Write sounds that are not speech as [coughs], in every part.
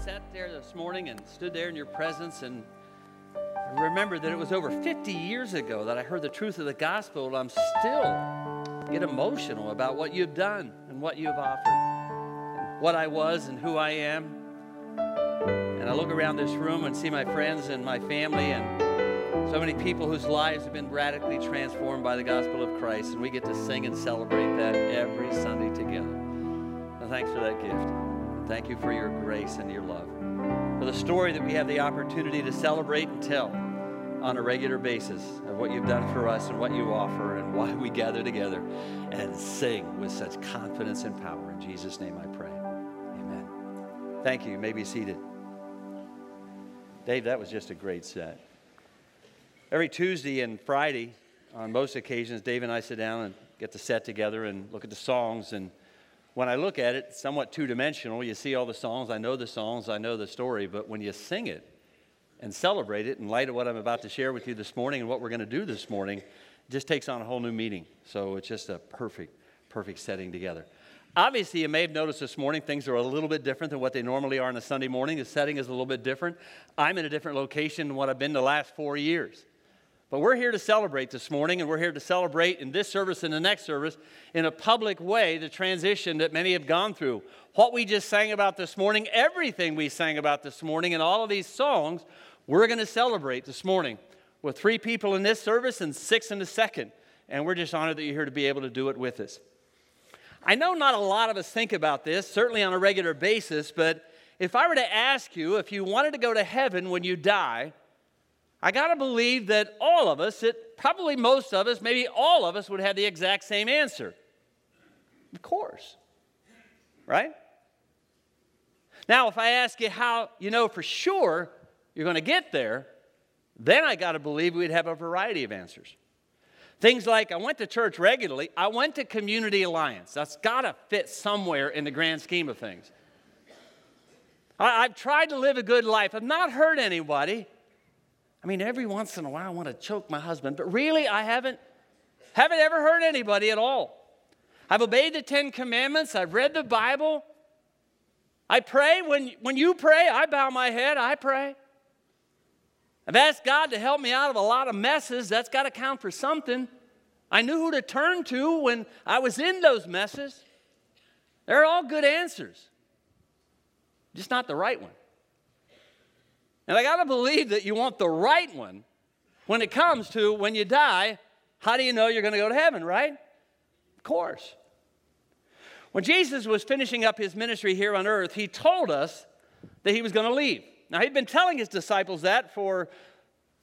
sat there this morning and stood there in your presence and I remembered that it was over 50 years ago that I heard the truth of the gospel, and I'm still get emotional about what you've done and what you've offered, what I was and who I am. And I look around this room and see my friends and my family and so many people whose lives have been radically transformed by the gospel of Christ, and we get to sing and celebrate that every Sunday together. Thanks for that gift. Thank you for your grace and your love. For the story that we have the opportunity to celebrate and tell on a regular basis of what you've done for us and what you offer and why we gather together and sing with such confidence and power. In Jesus' name I pray. Amen. Thank you. You may be seated. Dave, that was just a great set. Every Tuesday and Friday, on most occasions, Dave and I sit down and get the set together and look at the songs. And when I look at it, somewhat two dimensional. You see all the songs, I know the songs, I know the story, but when you sing it and celebrate it in light of what I'm about to share with you this morning and what we're going to do this morning, it just takes on a whole new meaning. So it's just a perfect, perfect setting together. Obviously, you may have noticed this morning things are a little bit different than what they normally are on a Sunday morning. The setting is a little bit different. I'm in a different location than what I've been the last four years. But we're here to celebrate this morning, and we're here to celebrate in this service and the next service in a public way the transition that many have gone through. What we just sang about this morning, everything we sang about this morning, and all of these songs, we're going to celebrate this morning with three people in this service and six in the second. And we're just honored that you're here to be able to do it with us. I know not a lot of us think about this, certainly on a regular basis, but if I were to ask you if you wanted to go to heaven when you die, I got to believe that all of us, it, probably most of us, maybe all of us would have the exact same answer. Of course. Right? Now, if I ask you how you know for sure you're going to get there, then I got to believe we'd have a variety of answers. Things like I went to church regularly, I went to Community Alliance. That's got to fit somewhere in the grand scheme of things. I, have tried to live a good life, I've not hurt anybody. I mean, every once in a while I want to choke my husband, but really I haven't, haven't ever hurt anybody at all. I've obeyed the Ten Commandments, I've read the Bible. I pray. When, when you pray, I bow my head, I pray. I've asked God to help me out of a lot of messes. That's got to count for something. I knew who to turn to when I was in those messes. They're all good answers, just not the right one. And I got to believe that you want the right one when it comes to when you die, how do you know you're going to go to heaven, right? Of course. When Jesus was finishing up his ministry here on earth, he told us that he was going to leave. Now, he'd been telling his disciples that for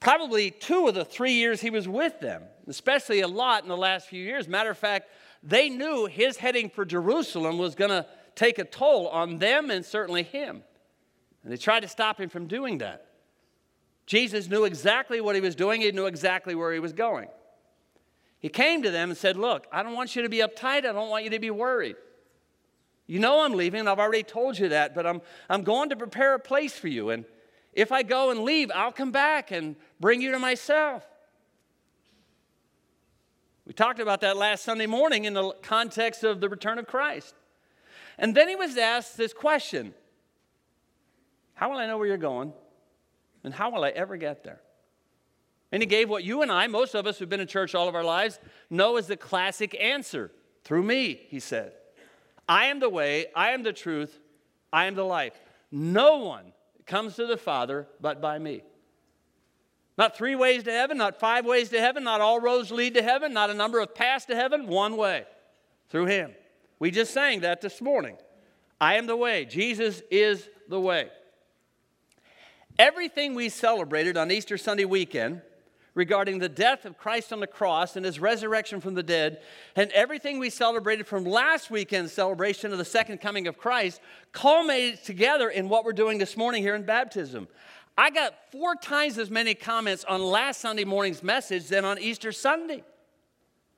probably two of the three years he was with them, especially a lot in the last few years. Matter of fact, they knew his heading for Jerusalem was going to take a toll on them and certainly him. And they tried to stop him from doing that. Jesus knew exactly what he was doing, he knew exactly where he was going. He came to them and said, Look, I don't want you to be uptight, I don't want you to be worried. You know I'm leaving, I've already told you that, but I'm, I'm going to prepare a place for you. And if I go and leave, I'll come back and bring you to myself. We talked about that last Sunday morning in the context of the return of Christ. And then he was asked this question how will I know where you're going? And how will I ever get there? And he gave what you and I, most of us who've been in church all of our lives, know as the classic answer through me, he said. I am the way, I am the truth, I am the life. No one comes to the Father but by me. Not three ways to heaven, not five ways to heaven, not all roads lead to heaven, not a number of paths to heaven, one way through him. We just sang that this morning. I am the way. Jesus is the way. Everything we celebrated on Easter Sunday weekend regarding the death of Christ on the cross and his resurrection from the dead, and everything we celebrated from last weekend's celebration of the second coming of Christ culminated together in what we're doing this morning here in baptism. I got four times as many comments on last Sunday morning's message than on Easter Sunday.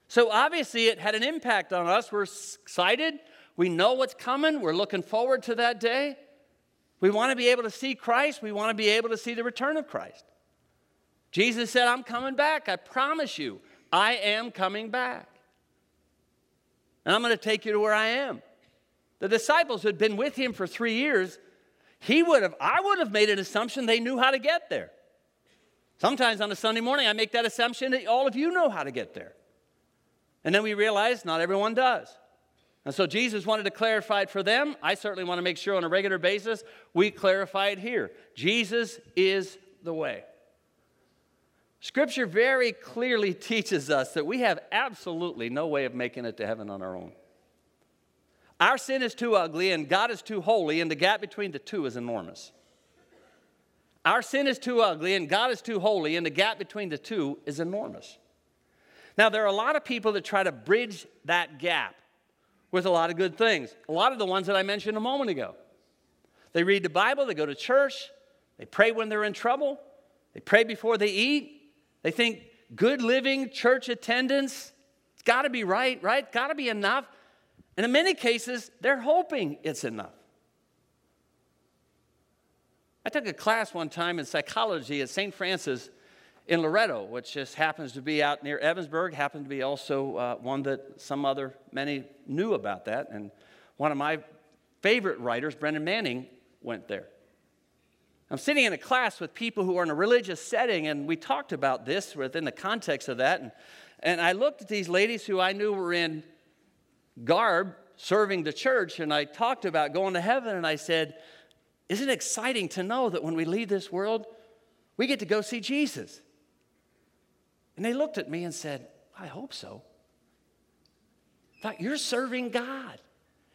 So obviously, it had an impact on us. We're excited. We know what's coming. We're looking forward to that day. We want to be able to see Christ. We want to be able to see the return of Christ. Jesus said, I'm coming back. I promise you, I am coming back. And I'm going to take you to where I am. The disciples had been with him for three years, he would have, I would have made an assumption they knew how to get there. Sometimes on a Sunday morning, I make that assumption that all of you know how to get there. And then we realize not everyone does. And so Jesus wanted to clarify it for them. I certainly want to make sure on a regular basis we clarify it here. Jesus is the way. Scripture very clearly [laughs] teaches us that we have absolutely no way of making it to heaven on our own. Our sin is too ugly and God is too holy, and the gap between the two is enormous. Our sin is too ugly and God is too holy, and the gap between the two is enormous. Now, there are a lot of people that try to bridge that gap with a lot of good things. A lot of the ones that I mentioned a moment ago. They read the Bible, they go to church, they pray when they're in trouble, they pray before they eat. They think good living, church attendance, it's got to be right, right? Got to be enough. And in many cases, they're hoping it's enough. I took a class one time in psychology at St. Francis in Loretto, which just happens to be out near Ebensburg, happened to be also uh, one that some other, many knew about that. And one of my favorite writers, Brennan Manning, went there. I'm sitting in a class with people who are in a religious setting, and we talked about this within the context of that. And, and I looked at these ladies who I knew were in garb serving the church, and I talked about going to heaven, and I said, Isn't it exciting to know that when we leave this world, we get to go see Jesus? And they looked at me and said, I hope so. Thought you're serving God.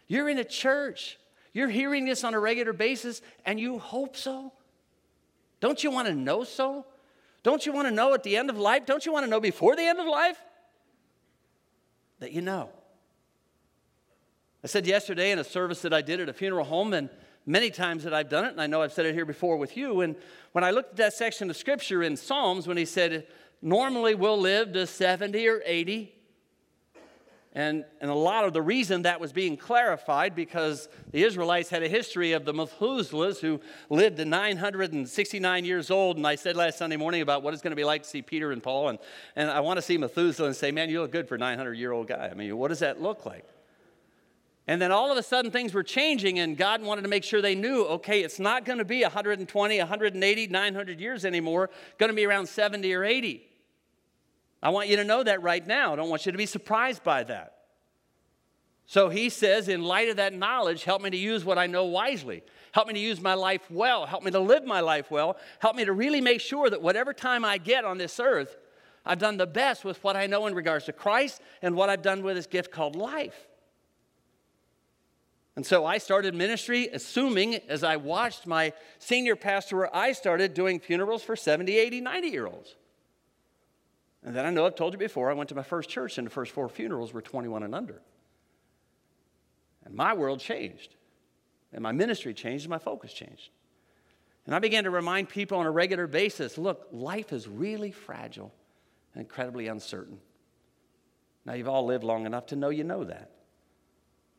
You're in a church. You're hearing this on a regular basis, and you hope so? Don't you want to know so? Don't you want to know at the end of life? Don't you want to know before the end of life? That you know. I said yesterday in a service that I did at a funeral home, and many times that I've done it, and I know I've said it here before with you. And when I looked at that section of scripture in Psalms, when he said, normally we'll live to 70 or 80, and, and a lot of the reason that was being clarified because the Israelites had a history of the Methuselahs who lived to 969 years old. And I said last Sunday morning about what it's going to be like to see Peter and Paul. And, and I want to see Methuselah and say, man, you look good for a 900 year old guy. I mean, what does that look like? And then all of a sudden things were changing, and God wanted to make sure they knew okay, it's not going to be 120, 180, 900 years anymore, going to be around 70 or 80. I want you to know that right now. I don't want you to be surprised by that. So he says, in light of that knowledge, help me to use what I know wisely. Help me to use my life well. Help me to live my life well. Help me to really make sure that whatever time I get on this earth, I've done the best with what I know in regards to Christ and what I've done with this gift called life. And so I started ministry assuming as I watched my senior pastor where I started doing funerals for 70, 80, 90 year olds. And then I know I've told you before, I went to my first church and the first four funerals were 21 and under. And my world changed. And my ministry changed and my focus changed. And I began to remind people on a regular basis look, life is really fragile and incredibly uncertain. Now, you've all lived long enough to know you know that.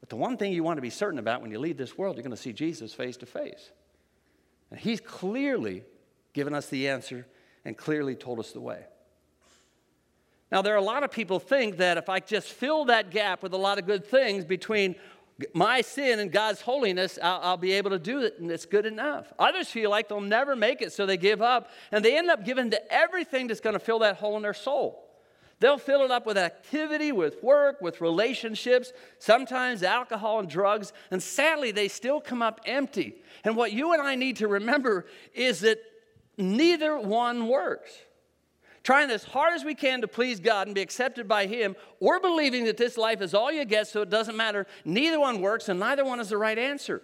But the one thing you want to be certain about when you leave this world, you're going to see Jesus face to face. And he's clearly given us the answer and clearly told us the way. Now, there are a lot of people think that if I just fill that gap with a lot of good things between my sin and God's holiness, I'll, I'll, be able to do it, and it's good enough. Others feel like they'll never make it, so they give up, and they end up giving to everything that's going to fill that hole in their soul. They'll fill it up with activity, with work, with relationships, sometimes alcohol and drugs, and sadly, they still come up empty. And what you and I need to remember is that neither one works. Trying as hard as we can to please God and be accepted by Him, or believing that this life is all you get, so it doesn't matter, neither one works, and neither one is the right answer.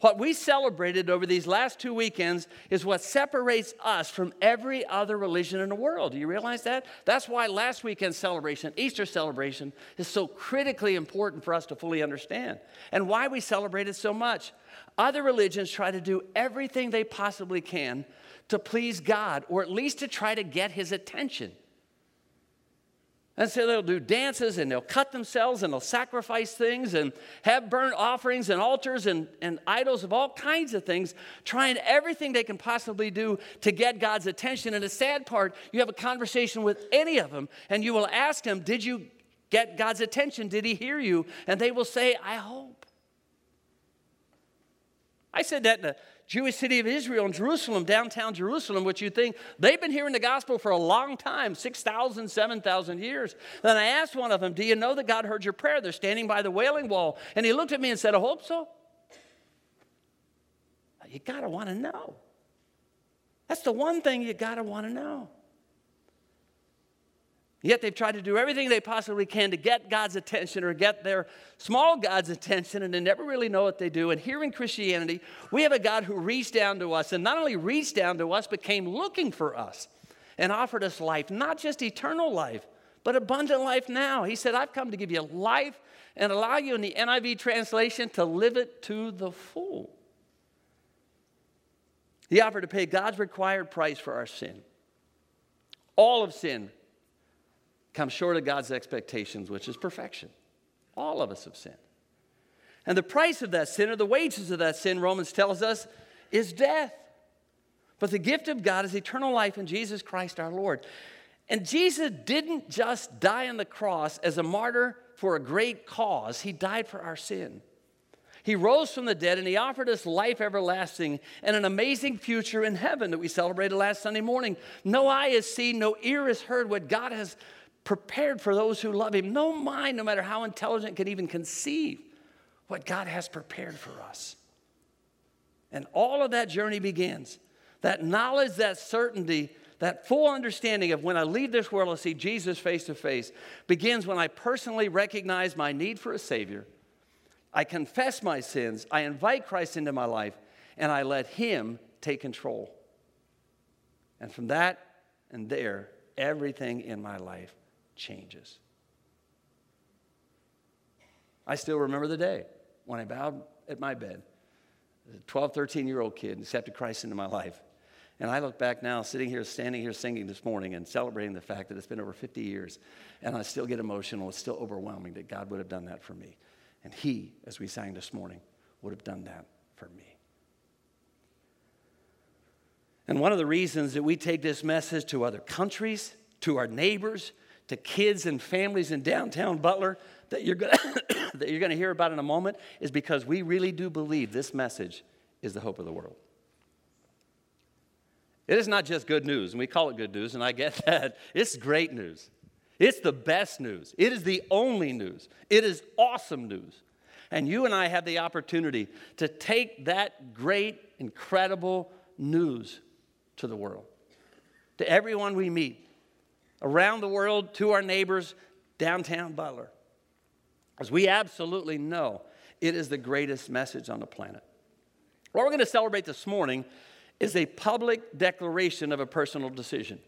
What we celebrated over these last two weekends is what separates us from every other religion in the world. Do you realize that? That's why last weekend's celebration, Easter celebration, is so critically important for us to fully understand and why we celebrate it so much. Other religions try to do everything they possibly can to please God or at least to try to get his attention. And so they'll do dances and they'll cut themselves and they'll sacrifice things and have burnt offerings and altars and, and idols of all kinds of things, trying everything they can possibly do to get God's attention. And the sad part, you have a conversation with any of them and you will ask them, Did you get God's attention? Did he hear you? And they will say, I hope. I said that in the Jewish city of Israel in Jerusalem, downtown Jerusalem, which you think they've been hearing the gospel for a long time 6,000, 7,000 years. Then I asked one of them, Do you know that God heard your prayer? They're standing by the wailing wall. And he looked at me and said, I hope so. You got to want to know. That's the one thing you got to want to know. Yet they've tried to do everything they possibly can to get God's attention or get their small God's attention, and they never really know what they do. And here in Christianity, we have a God who reached down to us, and not only reached down to us, but came looking for us and offered us life, not just eternal life, but abundant life now. He said, I've come to give you life and allow you in the NIV translation to live it to the full. He offered to pay God's required price for our sin. All of sin come short of God's expectations, which is perfection. All of us have sinned. And the price of that sin, or the wages of that sin, Romans tells us, is death. But the gift of God is eternal life in Jesus Christ our Lord. And Jesus didn't just die on the cross as a martyr for a great cause, He died for our sin. He rose from the dead and He offered us life everlasting and an amazing future in heaven that we celebrated last Sunday morning. No eye has seen, no ear has heard what God has prepared for those who love him. No mind, no matter how intelligent, can even conceive what God has prepared for us. And all of that journey begins. That knowledge, that certainty, that full understanding of when I leave this world and see Jesus face to face begins when I personally recognize my need for a Savior. I confess my sins, I invite Christ into my life, and I let Him take control. And from that and there, everything in my life changes. I still remember the day when I bowed at my bed a 12, 13 year old kid accepted Christ into my life. And I look back now, sitting here, standing here, singing this morning and celebrating the fact that it's been over 50 years, and I still get emotional. It's still overwhelming that God would have done that for me. And He, as we sang this morning, would have done that for me. And one of the reasons that we take this message to other countries, to our neighbors, to kids and families in downtown Butler that you're going [coughs] that you're going to hear about in a moment is because we really do believe this message is the hope of the world. It is not just good news, and we call it good news, and I get [laughs] that. It's great news. It's the best news. It is the only news. It is awesome news. And you and I have the opportunity to take that great, incredible news to the world, to everyone we meet, around the world to our neighbors downtown Butler. As we absolutely know, it is the greatest message on the planet. What we're going to celebrate this morning is a public declaration of a personal decision.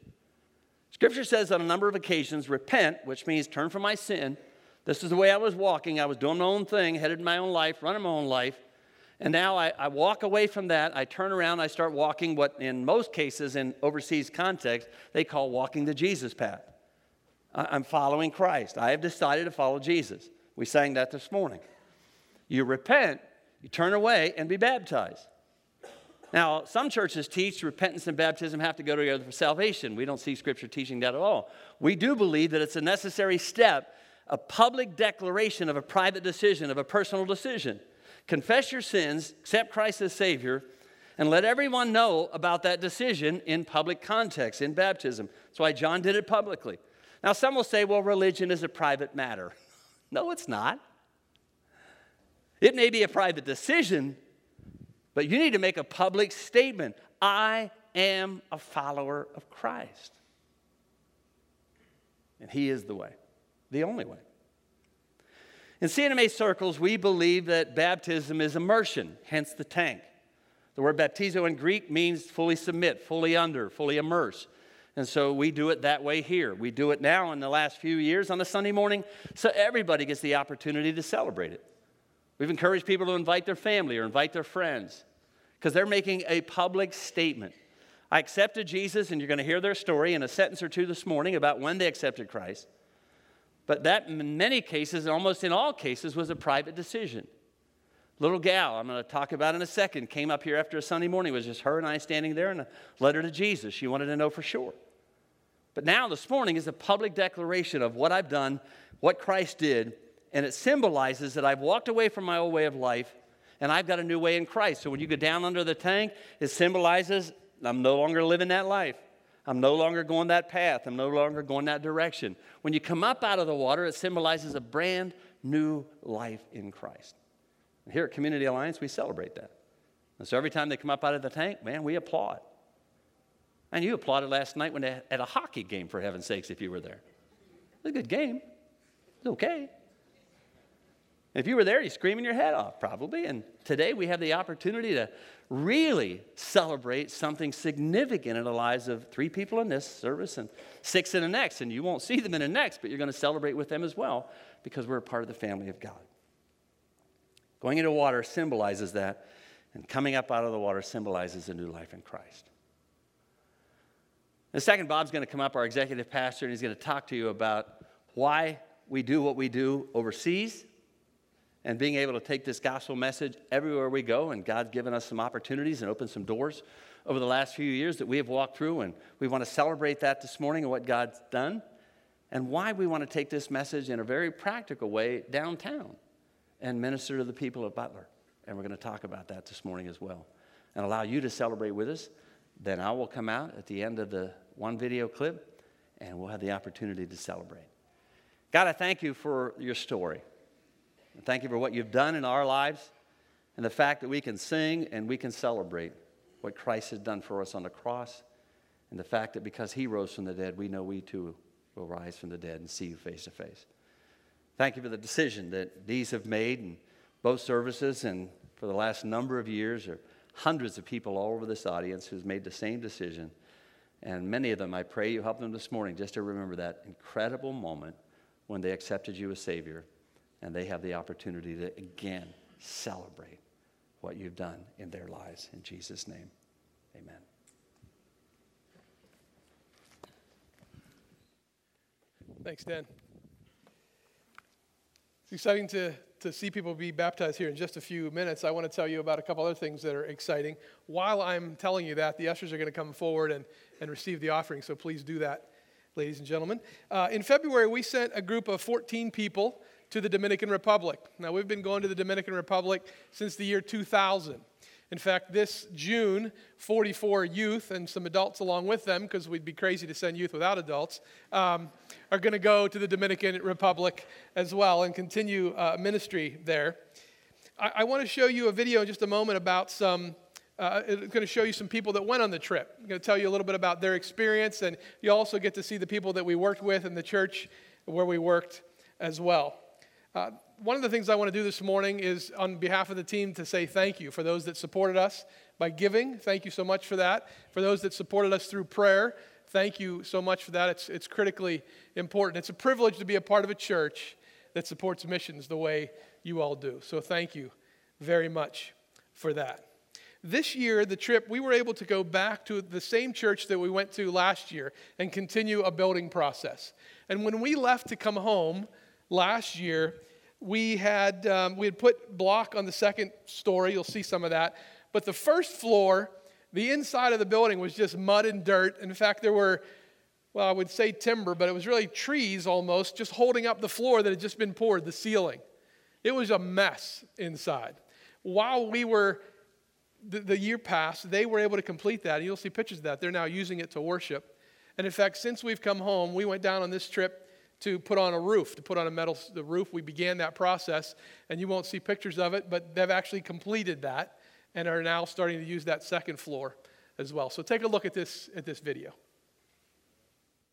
Scripture says on a number of occasions, repent, which means turn from my sin. This is the way I was walking. I was doing my own thing, headed my own life, running my own life. And now I, I, walk away from that. I turn around. I start walking what, in most cases, in overseas context, they call walking the Jesus path. I, I'm following Christ. I have decided to follow Jesus. We sang that this morning. You repent, you turn away, and be baptized. Now, some churches teach repentance and baptism have to go together for salvation. We don't see Scripture teaching that at all. We do believe that it's a necessary step, a public declaration of a private decision, of a personal decision confess your sins, accept Christ as Savior, and let everyone know about that decision in public context, in baptism. That's why John did it publicly. Now, some will say, well, religion is a private matter. [laughs] no, it's not. It may be a private decision, but you need to make a public statement I am a follower of Christ. And He is the way, the only way. In C&MA circles, we believe that baptism is immersion, hence the tank. The word baptizo in Greek means fully submit, fully under, fully immerse. And so we do it that way here. We do it now in the last few years on a Sunday morning, so everybody gets the opportunity to celebrate it. We've encouraged people to invite their family or invite their friends because they're making a public statement. I accepted Jesus, and you're going to hear their story in a sentence or two this morning about when they accepted Christ. But that, in many cases, almost in all cases, was a private decision. Little gal, I'm going to talk about in a second, came up here after a Sunday morning. It was just her and I standing there and a letter to Jesus. She wanted to know for sure. But now, this morning, is a public declaration of what I've done, what Christ did, and it symbolizes that I've walked away from my old way of life And I've got a new way in Christ. So when you go down under the tank, it symbolizes I'm no longer living that life. I'm no longer going that path. I'm no longer going that direction. When you come up out of the water, it symbolizes a brand new life in Christ. And here at Community Alliance, we celebrate that. And so every time they come up out of the tank, man, we applaud. And you applauded last night when they, at a hockey game, for heaven's sakes, if you were there. It was a good game. It's okay. If you were there, you're screaming your head off, probably. And today we have the opportunity to really celebrate something significant in the lives of three people in this service and six in the next. And you won't see them in the next, but you're going to celebrate with them as well because we're a part of the family of God. Going into water symbolizes that, and coming up out of the water symbolizes a new life in Christ. In a second, Bob's going to come up, our executive pastor, and he's going to talk to you about why we do what we do overseas and being able to take this gospel message everywhere we go. And God's given us some opportunities and opened some doors over the last few years that we have walked through. And we want to celebrate that this morning and what God's done and why we want to take this message in a very practical way downtown and minister to the people of Butler. And we're going to talk about that this morning as well and allow you to celebrate with us. Then I will come out at the end of the one video clip and we'll have the opportunity to celebrate. God, I thank you for your story. Thank you for what you've done in our lives and the fact that we can sing and we can celebrate what Christ has done for us on the cross and the fact that because he rose from the dead, we know we too will rise from the dead and see you face to face. Thank you for the decision that these have made in both services and for the last number of years. Are hundreds of people all over this audience who's made the same decision. And many of them, I pray you help them this morning just to remember that incredible moment when they accepted you as Savior and they have the opportunity to again celebrate what you've done in their lives. In Jesus' name, amen. Thanks, Dan. It's exciting to, to see people be baptized here in just a few minutes. I want to tell you about a couple other things that are exciting. While I'm telling you that, the ushers are going to come forward and, and receive the offering, so please do that, ladies and gentlemen. Uh, in February, we sent a group of 14 people to the Dominican Republic. Now, we've been going to the Dominican Republic since the year 2000. In fact, this June, 44 youth and some adults along with them, because we'd be crazy to send youth without adults, um, are going to go to the Dominican Republic as well and continue uh, ministry there. I, I want to show you a video in just a moment about some. Uh, it's going to show you some people that went on the trip. I'm going to tell you a little bit about their experience, and you also get to see the people that we worked with in the church where we worked as well. Uh, one of the things I want to do this morning is, on behalf of the team, to say thank you for those that supported us by giving. Thank you so much for that. For those that supported us through prayer, thank you so much for that. It's, it's critically important. It's a privilege to be a part of a church that supports missions the way you all do. So thank you very much for that. This year, the trip, we were able to go back to the same church that we went to last year and continue a building process. And when we left to come home last year, we had, um, we had put block on the second story. You'll see some of that. But the first floor, the inside of the building was just mud and dirt. In fact, there were, well, I would say timber, but it was really trees almost just holding up the floor that had just been poured, the ceiling. It was a mess inside. While we were, the, the year passed, they were able to complete that. And you'll see pictures of that. They're now using it to worship. And in fact, since we've come home, we went down on this trip to put on a roof, to put on a metal the roof. We began that process, and you won't see pictures of it, but they've actually completed that and are now starting to use that second floor as well. So take a look at this at this video,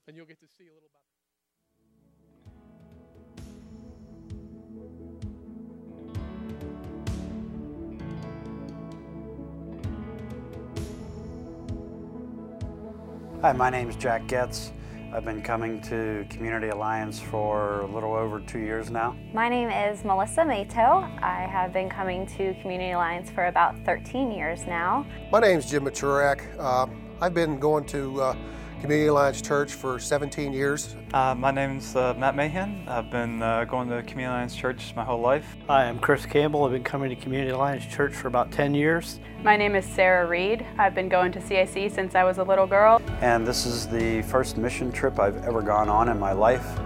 and you'll get to see a little. Hi, my name is Jack Getz. I've been coming to Community Alliance for a little over two years now. My name is Melissa Mato. I have been coming to Community Alliance for about 13 years now. My name is Jim Maturak. Uh, I've been going to uh, Community Alliance Church for 17 years. Uh, my name's uh, Matt Mahan. I've been uh, going to Community Alliance Church my whole life. Hi, I'm Chris Campbell. I've been coming to Community Alliance Church for about 10 years. My name is Sarah Reed. I've been going to CIC since I was a little girl. And this is the first mission trip I've ever gone on in my life.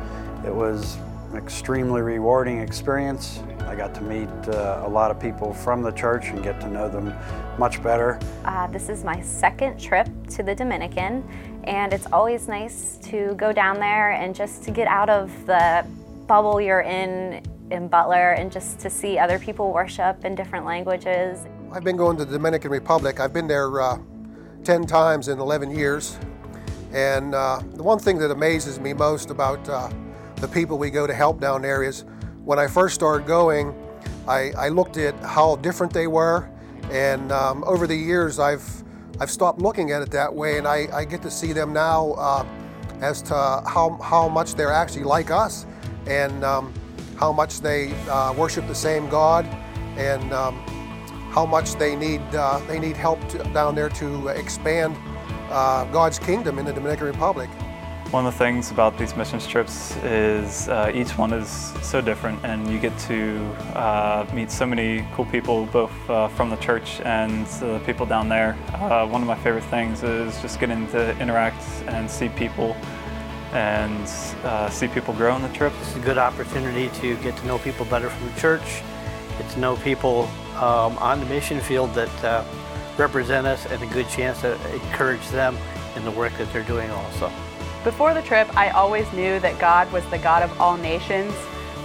It was an extremely rewarding experience. I got to meet uh, a lot of people from the church and get to know them much better. Uh, this is my second trip to the Dominican, and it's always nice to go down there and just to get out of the bubble you're in in Butler and just to see other people worship in different languages. I've been going to the Dominican Republic. I've been there uh, 10 times in 11 years. And uh, the one thing that amazes me most about uh, the people we go to help down there is when I first started going, I, I looked at how different they were. And um, over the years, I've, I've stopped looking at it that way, and I, I get to see them now uh, as to how, how much they're actually like us and um, how much they uh, worship the same God and um, how much they need, uh, they need help to, down there to expand uh, God's kingdom in the Dominican Republic. One of the things about these missions trips is uh, each one is so different, and you get to uh, meet so many cool people, both uh, from the church and the people down there. Uh, one of my favorite things is just getting to interact and see people and uh, see people grow on the trip. It's a good opportunity to get to know people better from the church, get to know people um, on the mission field that uh, represent us, and a good chance to encourage them in the work that they're doing also. Before the trip, I always knew that God was the God of all nations,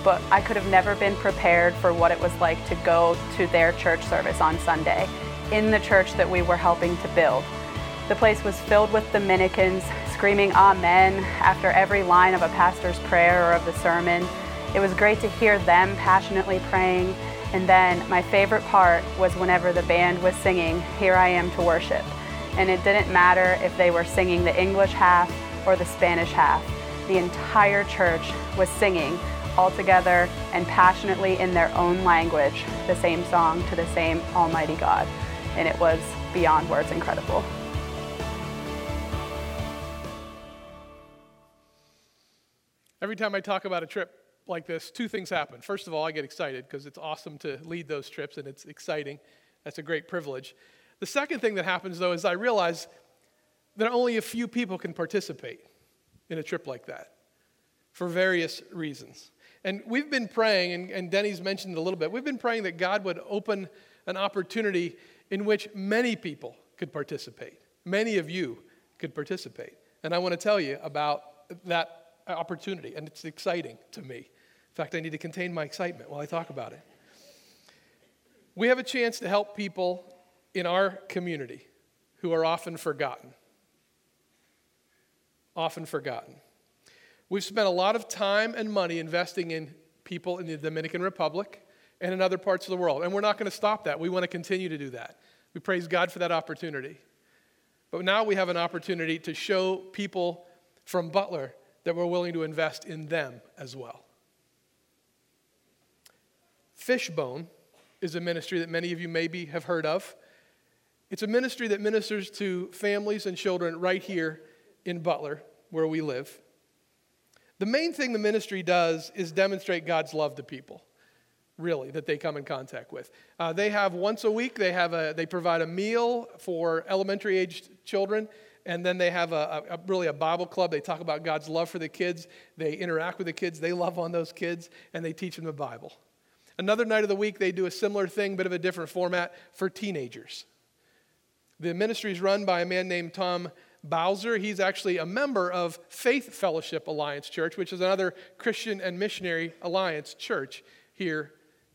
but I could have never been prepared for what it was like to go to their church service on Sunday in the church that we were helping to build. The place was filled with Dominicans screaming Amen after every line of a pastor's prayer or of the sermon. It was great to hear them passionately praying. And then my favorite part was whenever the band was singing, Here I Am to Worship. And it didn't matter if they were singing the English half or the Spanish half. The entire church was singing all together and passionately in their own language the same song to the same Almighty God. And it was beyond words incredible. Every time I talk about a trip like this, two things happen. First of all, I get excited because it's awesome to lead those trips and it's exciting. That's a great privilege. The second thing that happens, though, is I realize that only a few people can participate in a trip like that for various reasons. And we've been praying, and, and Denny's mentioned a little bit, we've been praying that God would open an opportunity in which many people could participate. Many of you could participate. And I want to tell you about that opportunity, and it's exciting to me. In fact, I need to contain my excitement while I talk about it. We have a chance to help people in our community who are often forgotten often forgotten. We've spent a lot of time and money investing in people in the Dominican Republic and in other parts of the world, and we're not going to stop that. We want to continue to do that. We praise God for that opportunity. But now we have an opportunity to show people from Butler that we're willing to invest in them as well. Fishbone is a ministry that many of you maybe have heard of. It's a ministry that ministers to families and children right here in Butler, where we live. The main thing the ministry does is demonstrate God's love to people, really, that they come in contact with. Uh, they have once a week, they, have a, they provide a meal for elementary aged children, and then they have a, a, really a Bible club. They talk about God's love for the kids, they interact with the kids, they love on those kids, and they teach them the Bible. Another night of the week, they do a similar thing, but of a different format for teenagers. The ministry is run by a man named Tom Bowser. He's actually a member of Faith Fellowship Alliance Church, which is another Christian and missionary alliance church here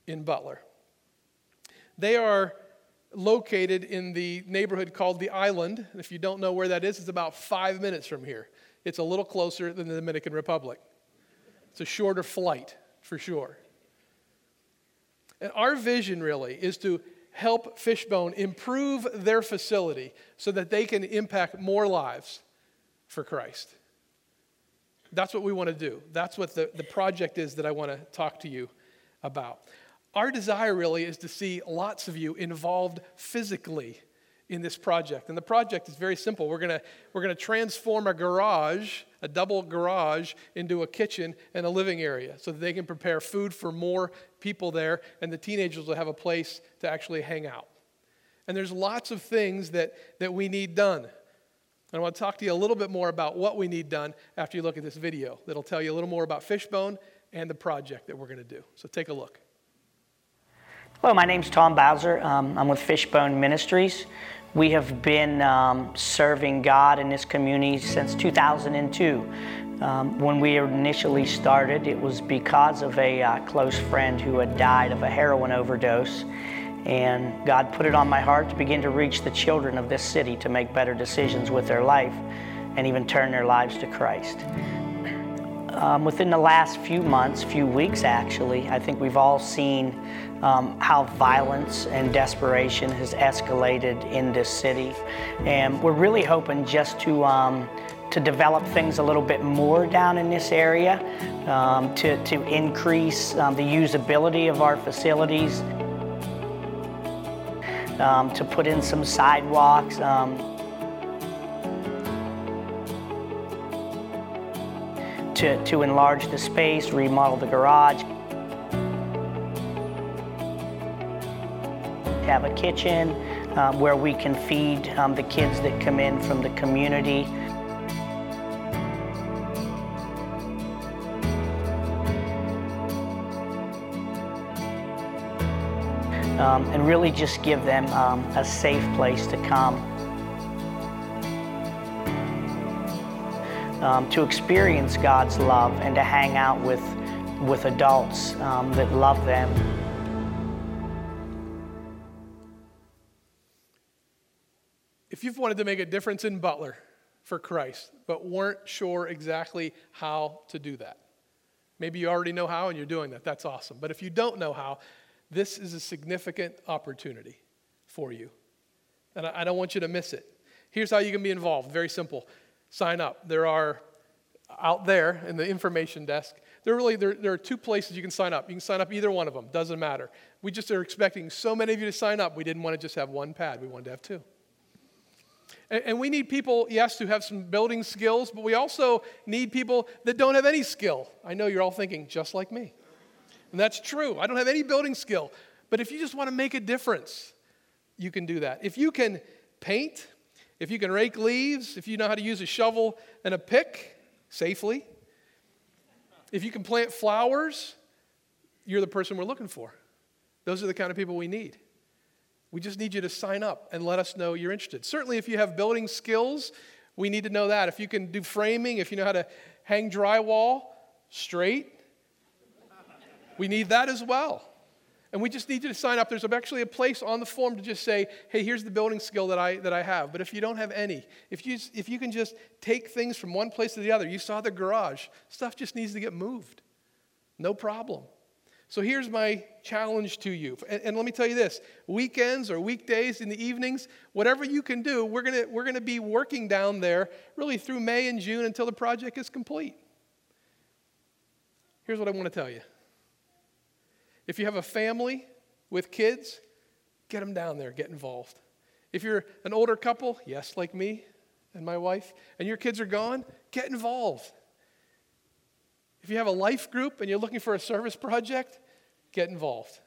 in Butler. They are located in the neighborhood called the Island. If you don't know where that is, it's about five minutes from here. It's a little closer than the Dominican Republic. It's a shorter flight, for sure. And our vision really is to help Fishbone improve their facility so that they can impact more lives for Christ. That's what we want to do. That's what the, the project is that I want to talk to you about. Our desire really is to see lots of you involved physically in this project. And the project is very simple. We're going we're going to transform a garage, a double garage, into a kitchen and a living area so that they can prepare food for more people there and the teenagers will have a place to actually hang out. And there's lots of things that, that we need done. And I want to talk to you a little bit more about what we need done after you look at this video that'll tell you a little more about Fishbone and the project that we're going to do. So take a look. Hello, my name's Tom Bowser. Um, I'm with Fishbone Ministries. We have been um, serving God in this community since 2002. Um, when we initially started, it was because of a uh, close friend who had died of a heroin overdose. And God put it on my heart to begin to reach the children of this city to make better decisions with their life and even turn their lives to Christ. Um, within the last few months, few weeks actually, I think we've all seen um, how violence and desperation has escalated in this city. And we're really hoping just to, um, to develop things a little bit more down in this area, um, to, to increase um, the usability of our facilities, um, to put in some sidewalks. To, to enlarge the space, remodel the garage, have a kitchen um, where we can feed um, the kids that come in from the community. Um, and really just give them um, a safe place to come um, to experience God's love and to hang out with, with adults um, that love them. If you've wanted to make a difference in Butler for Christ, but weren't sure exactly how to do that, maybe you already know how and you're doing that. That's awesome. But if you don't know how, this is a significant opportunity for you. And I, I don't want you to miss it. Here's how you can be involved very simple sign up. There are out there in the information desk. There really there, there are two places you can sign up. You can sign up either one of them. Doesn't matter. We just are expecting so many of you to sign up. We didn't want to just have one pad. We wanted to have two. And, and we need people, yes, who have some building skills, but we also need people that don't have any skill. I know you're all thinking just like me, and that's true. I don't have any building skill, but if you just want to make a difference, you can do that. If you can paint, if you can rake leaves, if you know how to use a shovel and a pick safely, if you can plant flowers, you're the person we're looking for. Those are the kind of people we need. We just need you to sign up and let us know you're interested. Certainly, if you have building skills, we need to know that. If you can do framing, if you know how to hang drywall straight, we need that as well. And we just need you to sign up. There's actually a place on the form to just say, hey, here's the building skill that I, that I have. But if you don't have any, if you, if you can just take things from one place to the other, you saw the garage, stuff just needs to get moved. No problem. So here's my challenge to you. And, and let me tell you this weekends or weekdays in the evenings, whatever you can do, we're going we're going to be working down there really through May and June until the project is complete. Here's what I want to tell you. If you have a family with kids, get them down there, get involved. If you're an older couple, yes, like me and my wife, and your kids are gone, get involved. If you have a life group and you're looking for a service project, get involved.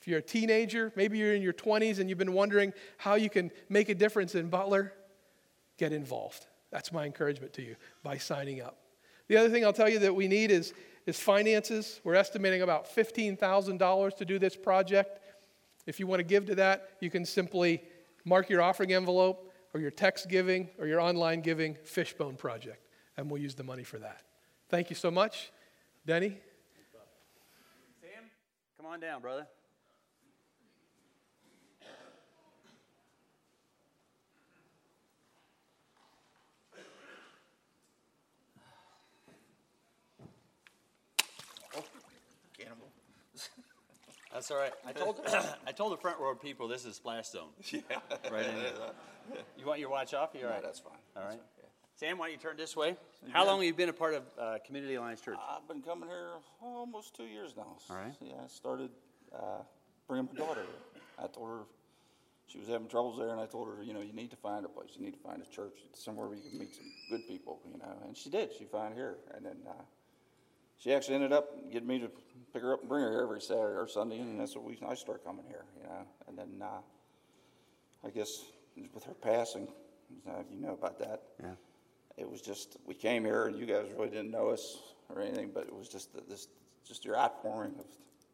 If you're a teenager, maybe you're in your 20s and you've been wondering how you can make a difference in Butler, get involved. That's my encouragement to you by signing up. The other thing I'll tell you that we need is, is finances. We're estimating about $15,000 to do this project. If you want to give to that, you can simply mark your offering envelope or your text giving or your online giving Fishbone Project, and we'll use the money for that. Thank you so much. Denny? Sam, come on down, brother. That's all right. I told [coughs] I told the front row people this is Splash Zone. [laughs] Yeah. Right in there. You want your watch off? You're all right. that's fine. All That's right. Sam, why don't you turn this way? How long have you been a part of uh, Community Alliance Church? I've been coming here almost two years now. All right. Yeah, I started uh, bringing my daughter here. I told her she was having troubles there, and I told her, you know, you need to find a place. You need to find a church somewhere where you can meet some good people, you know. And she did. She found here, and then uh, she actually ended up getting me to pick her up and bring her here every Saturday or Sunday, and that's what we. I started coming here, you know. And then uh, I guess with her passing, uh, you know about that. Yeah. It was just we came here, and you guys really didn't know us or anything, but it was just the, this, just your outpouring of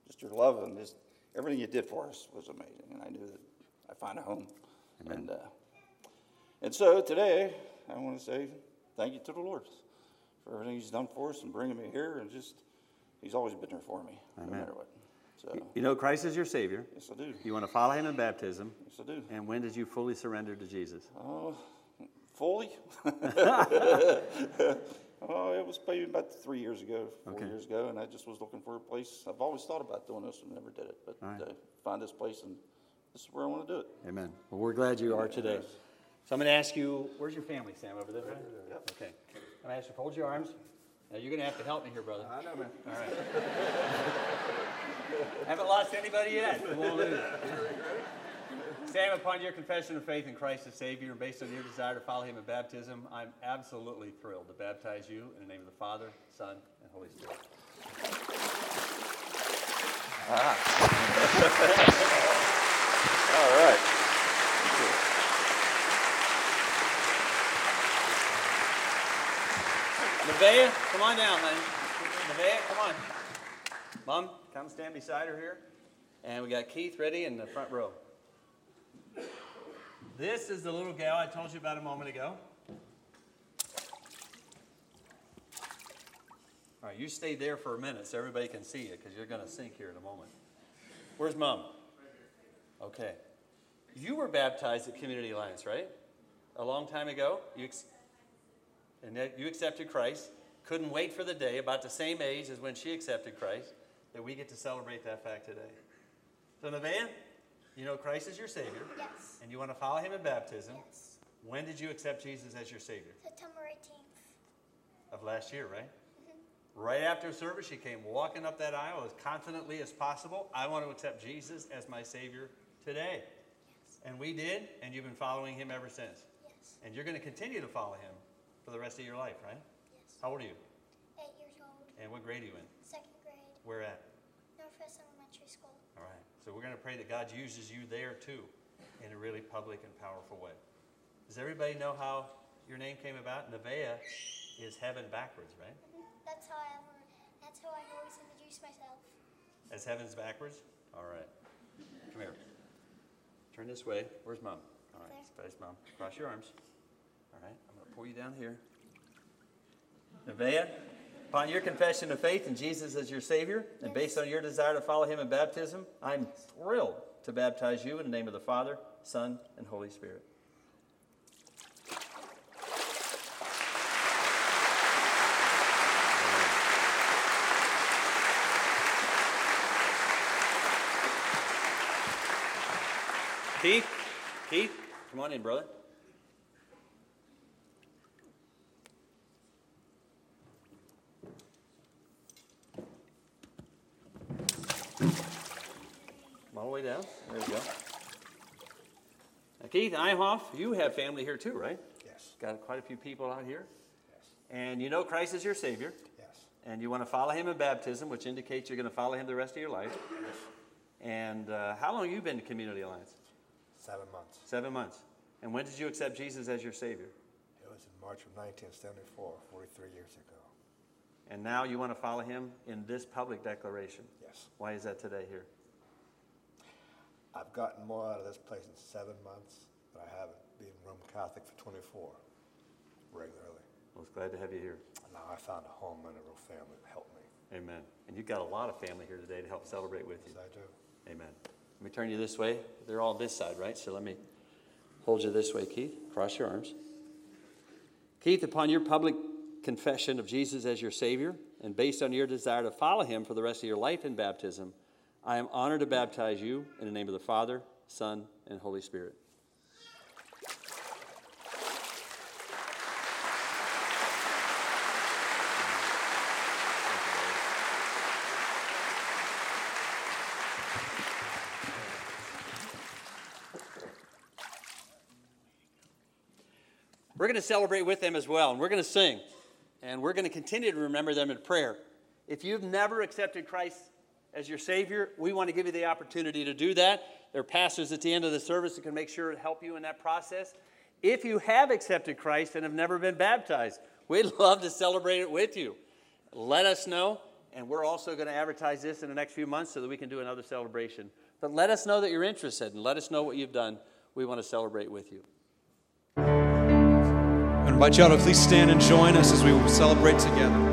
just your love and just everything you did for us was amazing, and I knew that I find a home. And uh, and so today, I want to say thank you to the Lord for everything He's done for us and bringing me here, and just He's always been there for me, no matter what. So You know Christ is your Savior. yes, I do. You want to follow Him in baptism. Yes, I do. And when did you fully surrender to Jesus? Oh, fully? [laughs] oh, it was maybe about three years ago, four Okay. years ago, and I just was looking for a place. I've always thought about doing this and never did it, but right. uh, find this place and this is where I want to do it. Amen. Well, we're glad you are today. So I'm going to ask you, where's your family, Sam, over there? right? Okay. I'm going to ask you, fold your arms. Now, you're going to have to help me here, brother. I know, man. All right. [laughs] Haven't lost anybody yet. We won't lose. Sam, upon your confession of faith in Christ as Savior and based on your desire to follow Him in baptism, I'm absolutely thrilled to baptize you in the name of the Father, Son, and Holy Spirit. Ah. [laughs] All right. Nevaeh, come on down, honey. Nevaeh, come on. Mom, come stand beside her here. And we got Keith ready in the front row. This is the little gal I told you about a moment ago. All right, you stay there for a minute so everybody can see you because you're going to sink here in a moment. Where's mom? Okay. You were baptized at Community Alliance, right? A long time ago? You ex- and that you accepted Christ, couldn't wait for the day, about the same age as when she accepted Christ, that we get to celebrate that fact today. So, Nevaeh, you know Christ is your Savior, Yes. and you want to follow Him in baptism. Yes. When did you accept Jesus as your Savior? September 18th. Of last year, right? Mm-hmm. Right after service, she came walking up that aisle as confidently as possible. I want to accept Jesus as my Savior today. Yes. And we did, and you've been following Him ever since. Yes. And you're going to continue to follow Him for the rest of your life, right? Yes. How old are you? Eight years old. And what grade are you in? Second grade. Where at? Northwest Elementary School. All right. So we're going to pray that God uses you there too in a really public and powerful way. Does everybody know how your name came about? Nevaeh is heaven backwards, right? Mhm. That's how I ever, that's how I always introduce myself. As heaven's backwards? All right. Come here. Turn this way. Where's mom? All right. Face mom. Cross your arms. All right. I'm pull you down here. Nevaeh, upon your confession of faith in Jesus as your Savior, and based on your desire to follow Him in baptism, I'm thrilled to baptize you in the name of the Father, Son, and Holy Spirit. Keith, Keith, come on in, brother. Way down. There we go. Now, Keith Eihoff, you have family here too, right? Yes. Got quite a few people out here. Yes. And you know Christ is your Savior. Yes. And you want to follow Him in baptism, which indicates you're going to follow Him the rest of your life. Yes. And uh, how long have you been to Community Alliance? Seven months. Seven months. And when did you accept Jesus as your Savior? It was in March of 1974, 43 years ago. And now you want to follow Him in this public declaration. Yes. Why is that today here? I've gotten more out of this place in seven months than I have being Roman Catholic for 24 regularly. I was glad to have you here. And now I found a home and a real family to help me. Amen. And you've got a lot of family here today to help celebrate with you. Yes, I do. Amen. Let me turn you this way. They're all this side, right? So let me hold you this way, Keith. Cross your arms. Keith, upon your public confession of Jesus as your Savior, and based on your desire to follow Him for the rest of your life in baptism, I am honored to baptize you in the name of the Father, Son, and Holy Spirit. We're going to celebrate with them as well, and we're going to sing, and we're going to continue to remember them in prayer. If you've never accepted Christ as your Savior, we want to give you the opportunity to do that. There are pastors at the end of the service that can make sure to help you in that process. If you have accepted Christ and have never been baptized, we'd [laughs] love to celebrate it with you. Let us know, and we're also going to advertise this in the next few months so that we can do another celebration. But let us know that you're interested and let us know what you've done. We want to celebrate with you. I invite you all to please stand and join us as we celebrate together.